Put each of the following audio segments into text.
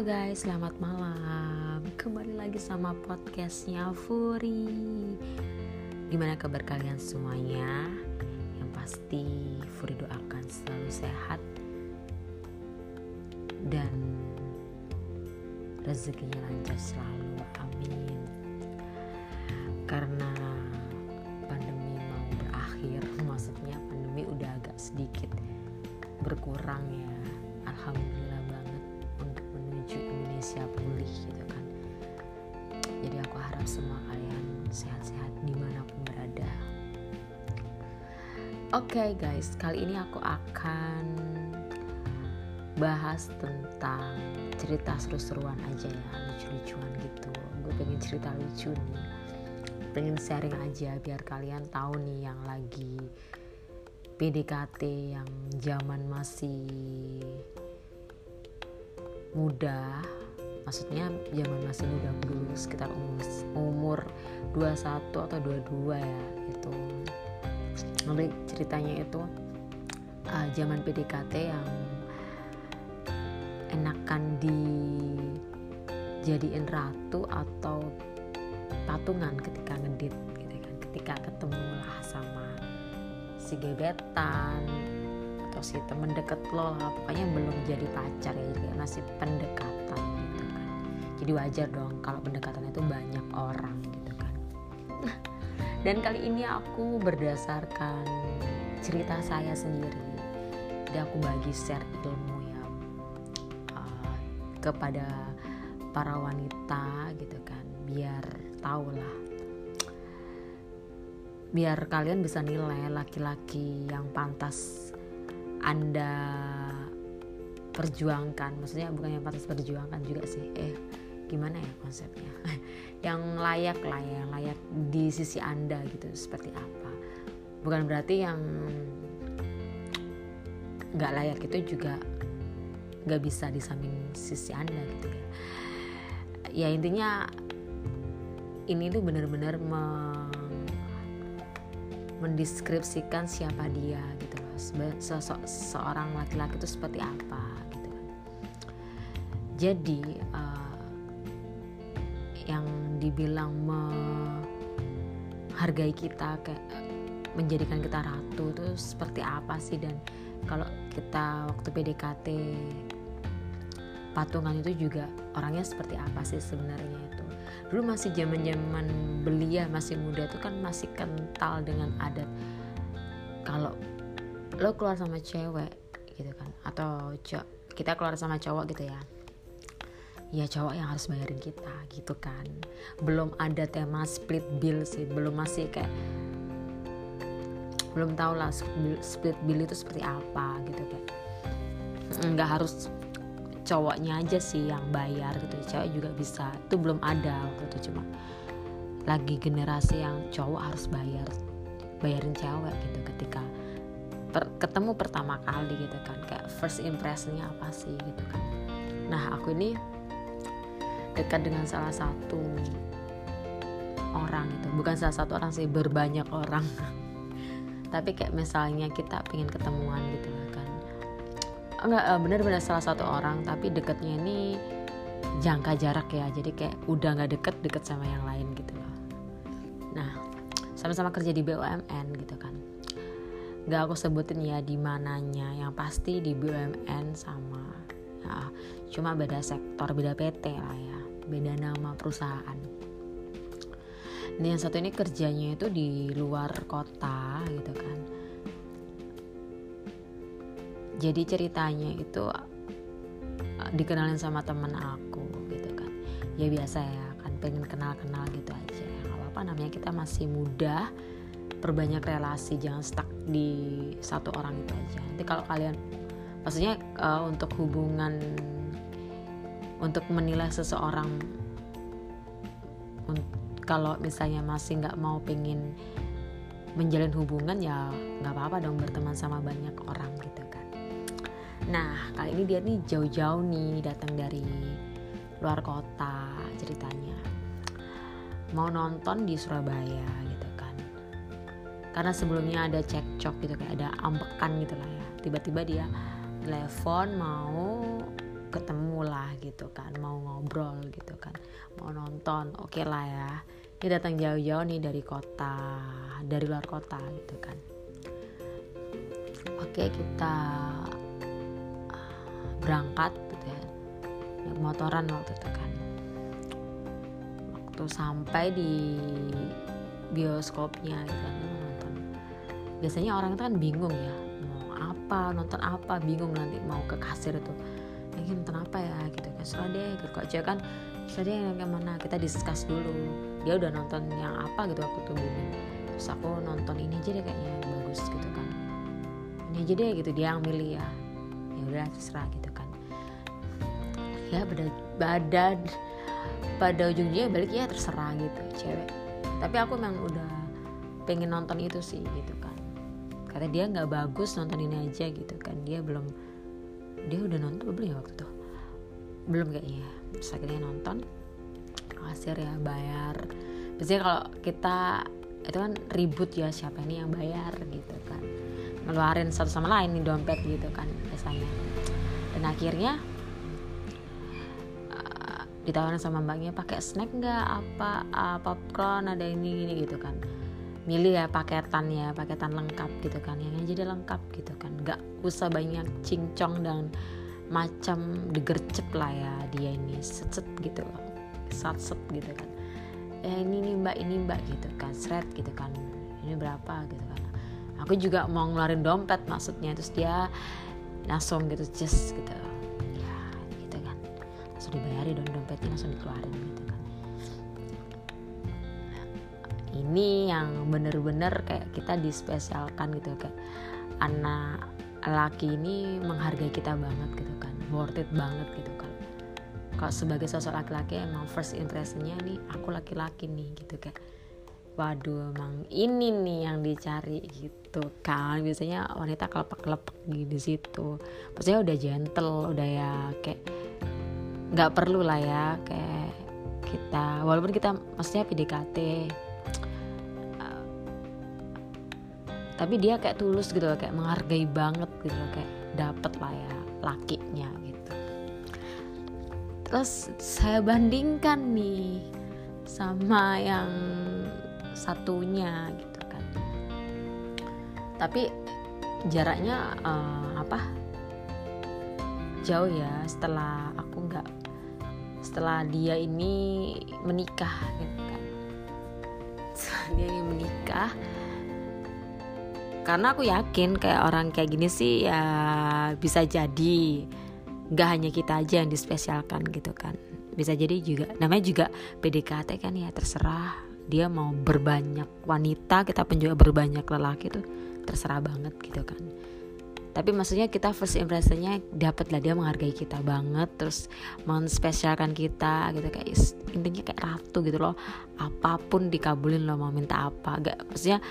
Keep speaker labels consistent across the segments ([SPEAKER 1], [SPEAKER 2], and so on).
[SPEAKER 1] Halo guys, selamat malam. Kembali lagi sama podcastnya Furi. Gimana kabar kalian semuanya? Yang pasti Furi doakan selalu sehat dan rezekinya lancar selalu. Amin. Karena pandemi mau berakhir, maksudnya pandemi udah agak sedikit berkurang ya. Alhamdulillah Indonesia pulih gitu kan. Jadi aku harap semua kalian sehat-sehat di mana pun berada. Oke okay, guys. Kali ini aku akan bahas tentang cerita seru-seruan aja ya lucu-lucuan gitu. Gue pengen cerita lucu nih. Pengen sharing aja biar kalian tahu nih yang lagi PDKT yang zaman masih muda maksudnya zaman masih muda dulu sekitar umur umur 21 atau 22 ya itu nanti ceritanya itu uh, zaman PDKT yang enakan dijadiin ratu atau patungan ketika ngedit gitu kan. Ketika ketemu lah sama si gebetan atau si temen deket lo lah pokoknya belum jadi pacar ya jadi masih pendekatan jadi wajar dong kalau pendekatan itu banyak orang gitu kan. Dan kali ini aku berdasarkan cerita saya sendiri jadi aku bagi share ilmu ya uh, kepada para wanita gitu kan biar tahu lah. Biar kalian bisa nilai laki-laki yang pantas anda perjuangkan. Maksudnya bukan yang pantas perjuangkan juga sih. Eh gimana ya konsepnya? Yang layak lah ya yang layak di sisi anda gitu seperti apa? Bukan berarti yang nggak layak itu juga nggak bisa di samping sisi anda gitu ya. Ya intinya ini tuh benar-benar mendeskripsikan siapa dia gitu sosok seorang laki-laki itu seperti apa gitu kan. Jadi uh, yang dibilang menghargai kita kayak menjadikan kita ratu itu seperti apa sih? Dan kalau kita waktu PDKT patungan itu juga orangnya seperti apa sih sebenarnya itu? Dulu masih zaman zaman belia masih muda itu kan masih kental dengan adat. Kalau lo keluar sama cewek gitu kan. Atau kita keluar sama cowok gitu ya. Ya cowok yang harus bayarin kita gitu kan. Belum ada tema split bill sih belum masih kayak belum tau lah split bill itu seperti apa gitu kan nggak harus cowoknya aja sih yang bayar gitu cewek juga bisa itu belum ada waktu itu cuma lagi generasi yang cowok harus bayar bayarin cewek gitu ketika per, ketemu pertama kali gitu kan kayak first impressionnya apa sih gitu kan. Nah aku ini dekat dengan salah satu orang itu bukan salah satu orang sih berbanyak orang. Tapi kayak misalnya kita pengen ketemuan gitu kan. Enggak eh, benar-benar salah satu orang tapi deketnya ini jangka jarak ya. Jadi kayak udah nggak deket deket sama yang lain gitu loh. Nah sama-sama kerja di BUMN gitu kan nggak aku sebutin ya di mananya. Yang pasti di BUMN sama ya, cuma beda sektor beda PT lah ya. Beda nama perusahaan. Ini yang satu ini kerjanya itu di luar kota gitu kan. Jadi ceritanya itu uh, dikenalin sama temen aku gitu kan. Ya biasa ya kan pengen kenal-kenal gitu aja. Nggak apa-apa namanya kita masih muda perbanyak relasi jangan stuck di satu orang itu aja. Nanti kalau kalian maksudnya uh, untuk hubungan untuk menilai seseorang kalau misalnya masih nggak mau pengen menjalin hubungan ya nggak apa-apa dong berteman sama banyak orang gitu kan. Nah kali ini dia nih jauh-jauh nih datang dari luar kota ceritanya. Mau nonton di Surabaya gitu karena sebelumnya ada cekcok gitu kayak ada ambekan gitu lah ya. Tiba-tiba dia telepon mau ketemu lah gitu kan mau ngobrol gitu kan mau nonton. Oke okay lah ya dia datang jauh-jauh nih dari kota dari luar kota gitu kan. Oke okay, kita ah, berangkat gitu ya. Motoran waktu itu kan. Waktu sampai di bioskopnya gitu kan biasanya orang itu kan bingung ya mau apa nonton apa bingung nanti mau ke kasir itu lagi nonton apa ya? Gitu kan serah deh gitu. Kok cewek kan serah deh yang mana? Kita discuss dulu. Dia udah nonton yang apa gitu itu bingung terus aku nonton ini aja deh kayaknya bagus gitu kan. Ini aja deh gitu dia yang milih ya. Ya udah terserah gitu kan. Ya pada badan pada ujungnya balik ya terserah gitu cewek. Tapi aku memang udah pengen nonton itu sih gitu kan kata dia nggak bagus nonton ini aja gitu kan. Dia belum dia udah nonton belum ya waktu itu? Belum kayaknya terus akhirnya nonton. Kasir ya bayar. Biasanya kalau kita itu kan ribut ya siapa ini yang bayar gitu kan. Ngeluarin satu sama lain nih dompet gitu kan biasanya. Dan akhirnya uh, ditawarin sama mbaknya pakai snack nggak? Apa uh, popcorn? Ada ini ini gitu kan milih ya paketan ya paketan lengkap gitu kan. Yang jadi lengkap gitu kan. Nggak usah banyak cincong dan macam digercep lah ya dia ini. Set gitu loh. Set set gitu kan. Eh ini nih mbak ini mbak gitu kan. Seret gitu kan. Ini berapa gitu kan. Aku juga mau ngeluarin dompet maksudnya. Terus dia langsung gitu just gitu. Ya gitu kan. Langsung dibayari dong dompetnya langsung dikeluarin gitu kan ini yang bener-bener kayak kita dispesialkan gitu kayak anak laki ini menghargai kita banget gitu kan worth it banget gitu kan. Kalau sebagai sosok laki-laki emang first impressionnya nih aku laki-laki nih gitu kayak waduh emang ini nih yang dicari gitu kan. Biasanya wanita kelepek-kelepek di situ. Maksudnya udah gentle udah ya kayak nggak perlu lah ya kayak kita walaupun kita maksudnya PDKT tapi dia kayak tulus gitu kayak menghargai banget gitu kayak dapet lah ya lakinya gitu. Terus saya bandingkan nih sama yang satunya gitu kan. Tapi jaraknya uh, apa? Jauh ya setelah aku nggak setelah dia ini menikah gitu kan. Dia ini menikah karena aku yakin kayak orang kayak gini sih ya bisa jadi. Nggak hanya kita aja yang dispesialkan gitu kan. Bisa jadi juga namanya juga PDKT kan ya terserah. Dia mau berbanyak wanita kita pun juga berbanyak lelaki tuh terserah banget gitu kan tapi maksudnya kita first impressionnya dapat lah dia menghargai kita banget terus menspesialkan kita gitu kayak intinya kayak ratu gitu loh. Apa pun dikabulin lo mau minta apa gak maksudnya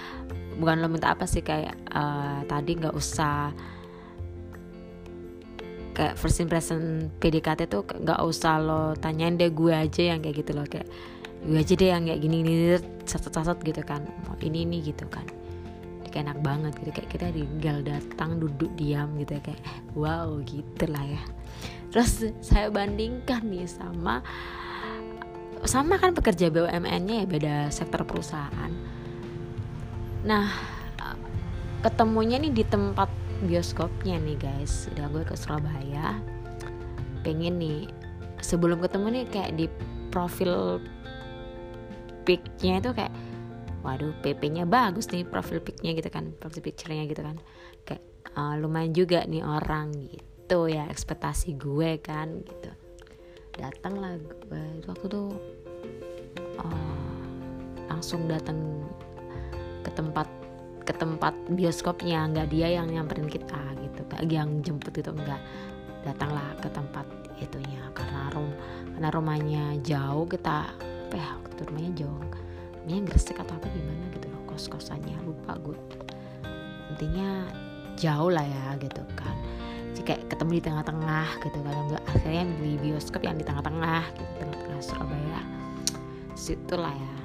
[SPEAKER 1] bukan lo minta apa sih kayak uh, tadi nggak usah kayak first impression PDKT tuh nggak usah lo tanyain deh gue aja yang kayak gitu loh kayak gue aja deh yang kayak gini gini sasat-sasat gitu kan ini ini gitu kan kayak enak banget gitu. Kayak kita tinggal datang duduk diam gitu ya. Kayak wow gitu lah ya. Terus saya bandingkan nih sama sama kan pekerja BUMN-nya ya beda sektor perusahaan. Nah ketemunya nih di tempat bioskopnya nih guys. Udah gue ke Surabaya. Pengen nih sebelum ketemu nih kayak di profil pic-nya itu kayak waduh PP-nya bagus nih profil pic-nya gitu kan profil picture-nya gitu kan. Kayak uh, lumayan juga nih orang gitu ya ekspektasi gue kan gitu. Datang lah gue waktu tuh uh, langsung datang ke tempat ke tempat bioskopnya nggak dia yang nyamperin kita gitu kayak yang jemput itu enggak datanglah ke tempat itunya karena rum karena rumahnya jauh kita ya waktu rumahnya jauh rumahnya gresik atau apa gimana gitu loh kos kosannya lupa gue intinya jauh lah ya gitu kan. Jadi kayak ketemu di tengah-tengah gitu kan akhirnya di bioskop yang di tengah-tengah gitu tengah-tengah Surabaya. Situ lah ya.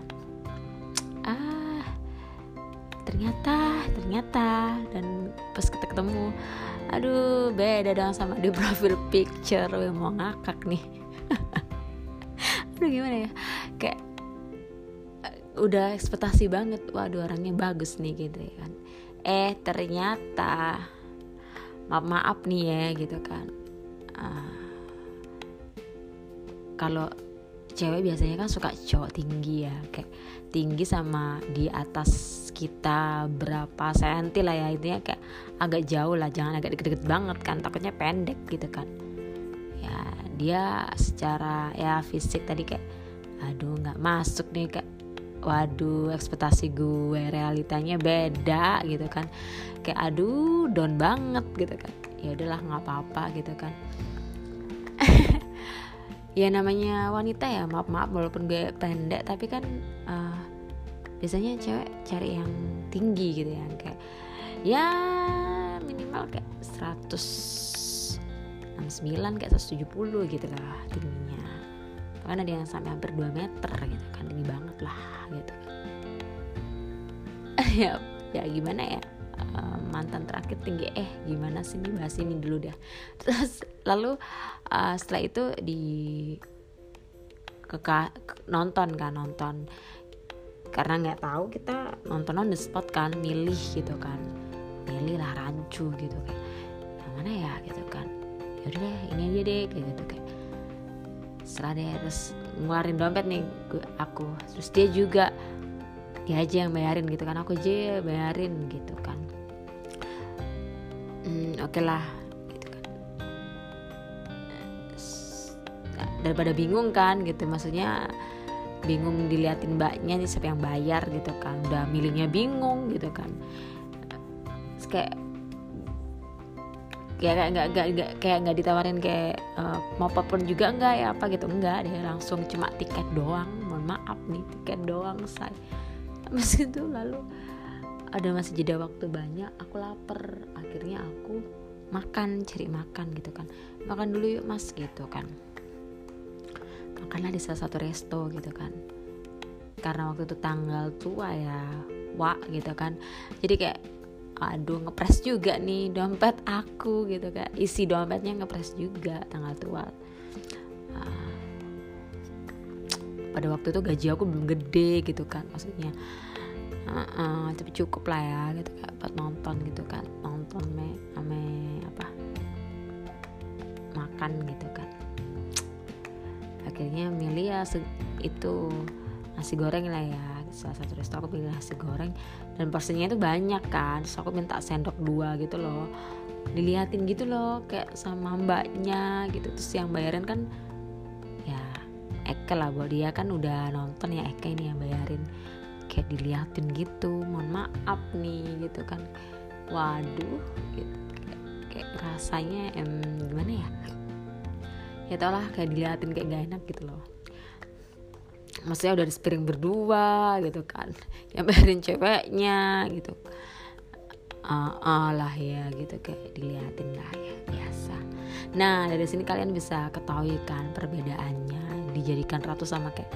[SPEAKER 1] Ternyata ternyata. Dan pas kita ketemu aduh beda dong sama di profil picture gue mau ngakak nih. Aduh gimana ya udah ekspektasi banget waduh orangnya bagus nih gitu ya kan. Eh ternyata maaf maaf nih ya gitu kan. Uh, kalau cewek biasanya kan suka cowok tinggi ya kayak tinggi sama di atas kita berapa senti lah ya intinya kayak agak jauh lah jangan agak deket-deket banget kan takutnya pendek gitu kan. Ya dia secara ya fisik tadi kayak aduh nggak masuk nih kayak waduh ekspektasi gue realitanya beda gitu kan. Kayak aduh down banget gitu kan. Ya udahlah nggak apa-apa gitu kan. Ya namanya wanita ya maaf maaf walaupun gue pendek tapi kan uh, biasanya cewek cari yang tinggi gitu ya kayak ya minimal kayak 169 kayak 170 gitu lah tingginya bahkan ada yang sampai hampir 2 meter gitu kan tinggi banget lah gitu. Ya ya gimana ya? Mantan terakhir tinggi eh gimana sih? Nih bahas ini dulu deh. Terus lalu uh, setelah itu di ke nonton kan nonton. Karena nggak tahu kita nonton on the spot kan milih gitu kan. Milih lah rancu gitu kan. Yang mana ya gitu kan. Yaudah ini aja deh kayak gitu kan setelah deh terus ngeluarin dompet nih gue, aku. Terus dia juga dia aja yang bayarin gitu kan. Aku aja bayarin gitu kan. Hmm, oke okay lah daripada bingung kan gitu. Maksudnya bingung diliatin mbaknya nih siapa yang bayar gitu kan. Udah milihnya bingung gitu kan. Terus kayak kayak nggak nggak kayak nggak ditawarin kayak uh, mau apa pun juga enggak ya apa gitu. Enggak dia langsung cuma tiket doang. Mohon maaf nih tiket doang saya habis itu lalu ada masih jeda waktu banyak aku lapar. Akhirnya aku makan cari makan gitu kan. Makan dulu yuk mas gitu kan. Makanlah di salah satu resto gitu kan. Karena waktu itu tanggal tua ya wa gitu kan. Jadi kayak aduh ngepres juga nih dompet aku gitu kan isi dompetnya ngepres juga tanggal tua. Uh, pada waktu itu gaji aku belum gede gitu kan maksudnya uh, uh, tapi cukup lah ya gitu kan buat nonton gitu kan nonton me ame apa makan gitu kan akhirnya milih ya itu nasi goreng lah ya salah satu resto aku pilih nasi goreng. Dan porsinya itu banyak kan terus aku minta sendok dua gitu loh. Diliatin gitu loh kayak sama mbaknya gitu. Terus yang bayarin kan ya Eke lah. Buat dia kan udah nonton ya Eke ini yang bayarin. Kayak diliatin gitu mohon maaf nih gitu kan. Waduh gitu. Kayak, kayak rasanya em gimana ya? Ya tau lah kayak diliatin kayak gak enak gitu loh maksudnya udah di berdua gitu kan. Yang ceweknya gitu. Uh, uh, lah ya gitu kayak diliatin lah ya biasa. Nah dari sini kalian bisa ketahui kan perbedaannya dijadikan ratu sama kayak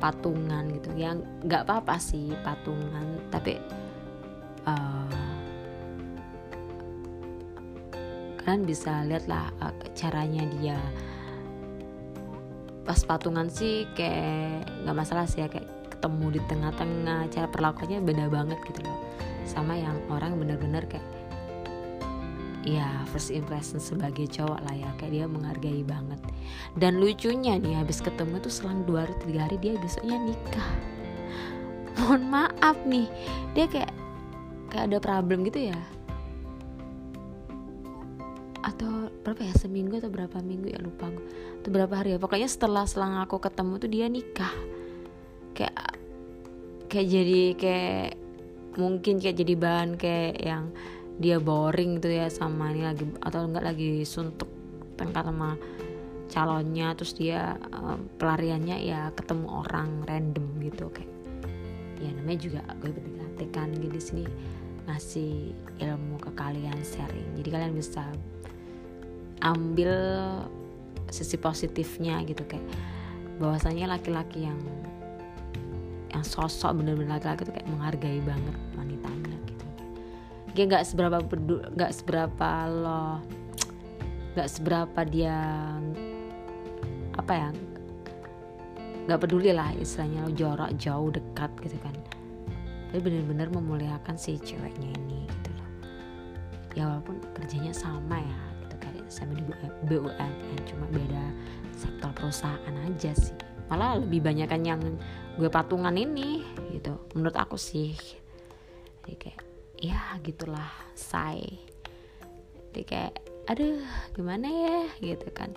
[SPEAKER 1] patungan gitu. Yang nggak apa-apa sih patungan tapi uh, kalian bisa lihat lah uh, caranya dia pas patungan sih kayak nggak masalah sih ya kayak ketemu di tengah-tengah cara perlakuannya beda banget gitu loh. Sama yang orang bener-bener kayak ya first impression sebagai cowok lah ya kayak dia menghargai banget. Dan lucunya nih habis ketemu tuh selang dua hari tiga hari dia besoknya nikah. Mohon maaf nih dia kayak kayak ada problem gitu ya? Atau berapa ya seminggu atau berapa minggu ya lupa gue atau berapa hari ya. Pokoknya setelah selang aku ketemu tuh dia nikah. Kayak kayak jadi kayak mungkin kayak jadi bahan kayak yang dia boring tuh ya sama ini lagi atau enggak lagi suntuk tengkar sama calonnya terus dia um, pelariannya ya ketemu orang random gitu kayak ya namanya juga gue berarti kan gitu di sini ngasih ilmu ke kalian sharing. Jadi kalian bisa ambil sisi positifnya gitu kayak bahwasanya laki-laki yang yang sosok bener-bener laki-laki itu kayak menghargai banget wanitanya kayak nggak seberapa nggak seberapa lo nggak seberapa dia apa ya nggak peduli lah istilahnya lo jarak jauh dekat gitu kan. Tapi bener-bener memuliakan si ceweknya ini gitu loh. Ya walaupun kerjanya sama ya. gitu sama di BUMN cuma beda sektor perusahaan aja sih. Malah lebih banyak kan yang gue patungan ini gitu. Menurut aku sih. Jadi kayak ya gitulah say. Jadi kayak aduh gimana ya? Gitu kan.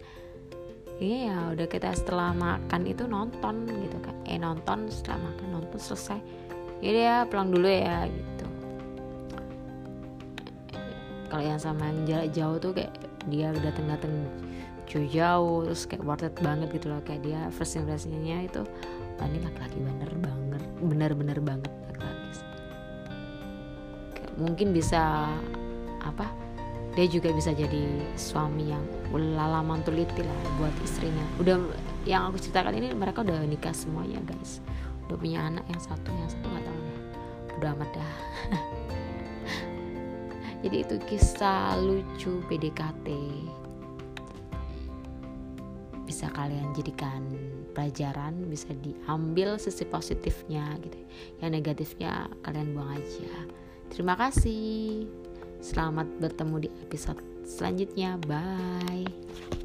[SPEAKER 1] Iya ya udah kita setelah makan itu nonton gitu kan. Eh nonton setelah makan nonton selesai. Jadi ya pulang dulu ya gitu. Kalau yang sama yang jarak jauh tuh kayak dia udah dateng-dateng jauh-jauh terus kayak worth it banget gitu loh. Kayak dia first impressionnya itu oh, ini laki-laki bener banget bener-bener banget mungkin bisa apa dia juga bisa jadi suami yang lala mantuliti lah buat istrinya. Udah yang aku ceritakan ini mereka udah nikah semuanya guys. Udah punya anak yang satu yang satu nggak tahu udah amat dah jadi itu kisah lucu PDKT bisa kalian jadikan pelajaran bisa diambil sisi positifnya gitu yang negatifnya kalian buang aja Terima kasih. Selamat bertemu di episode selanjutnya. Bye.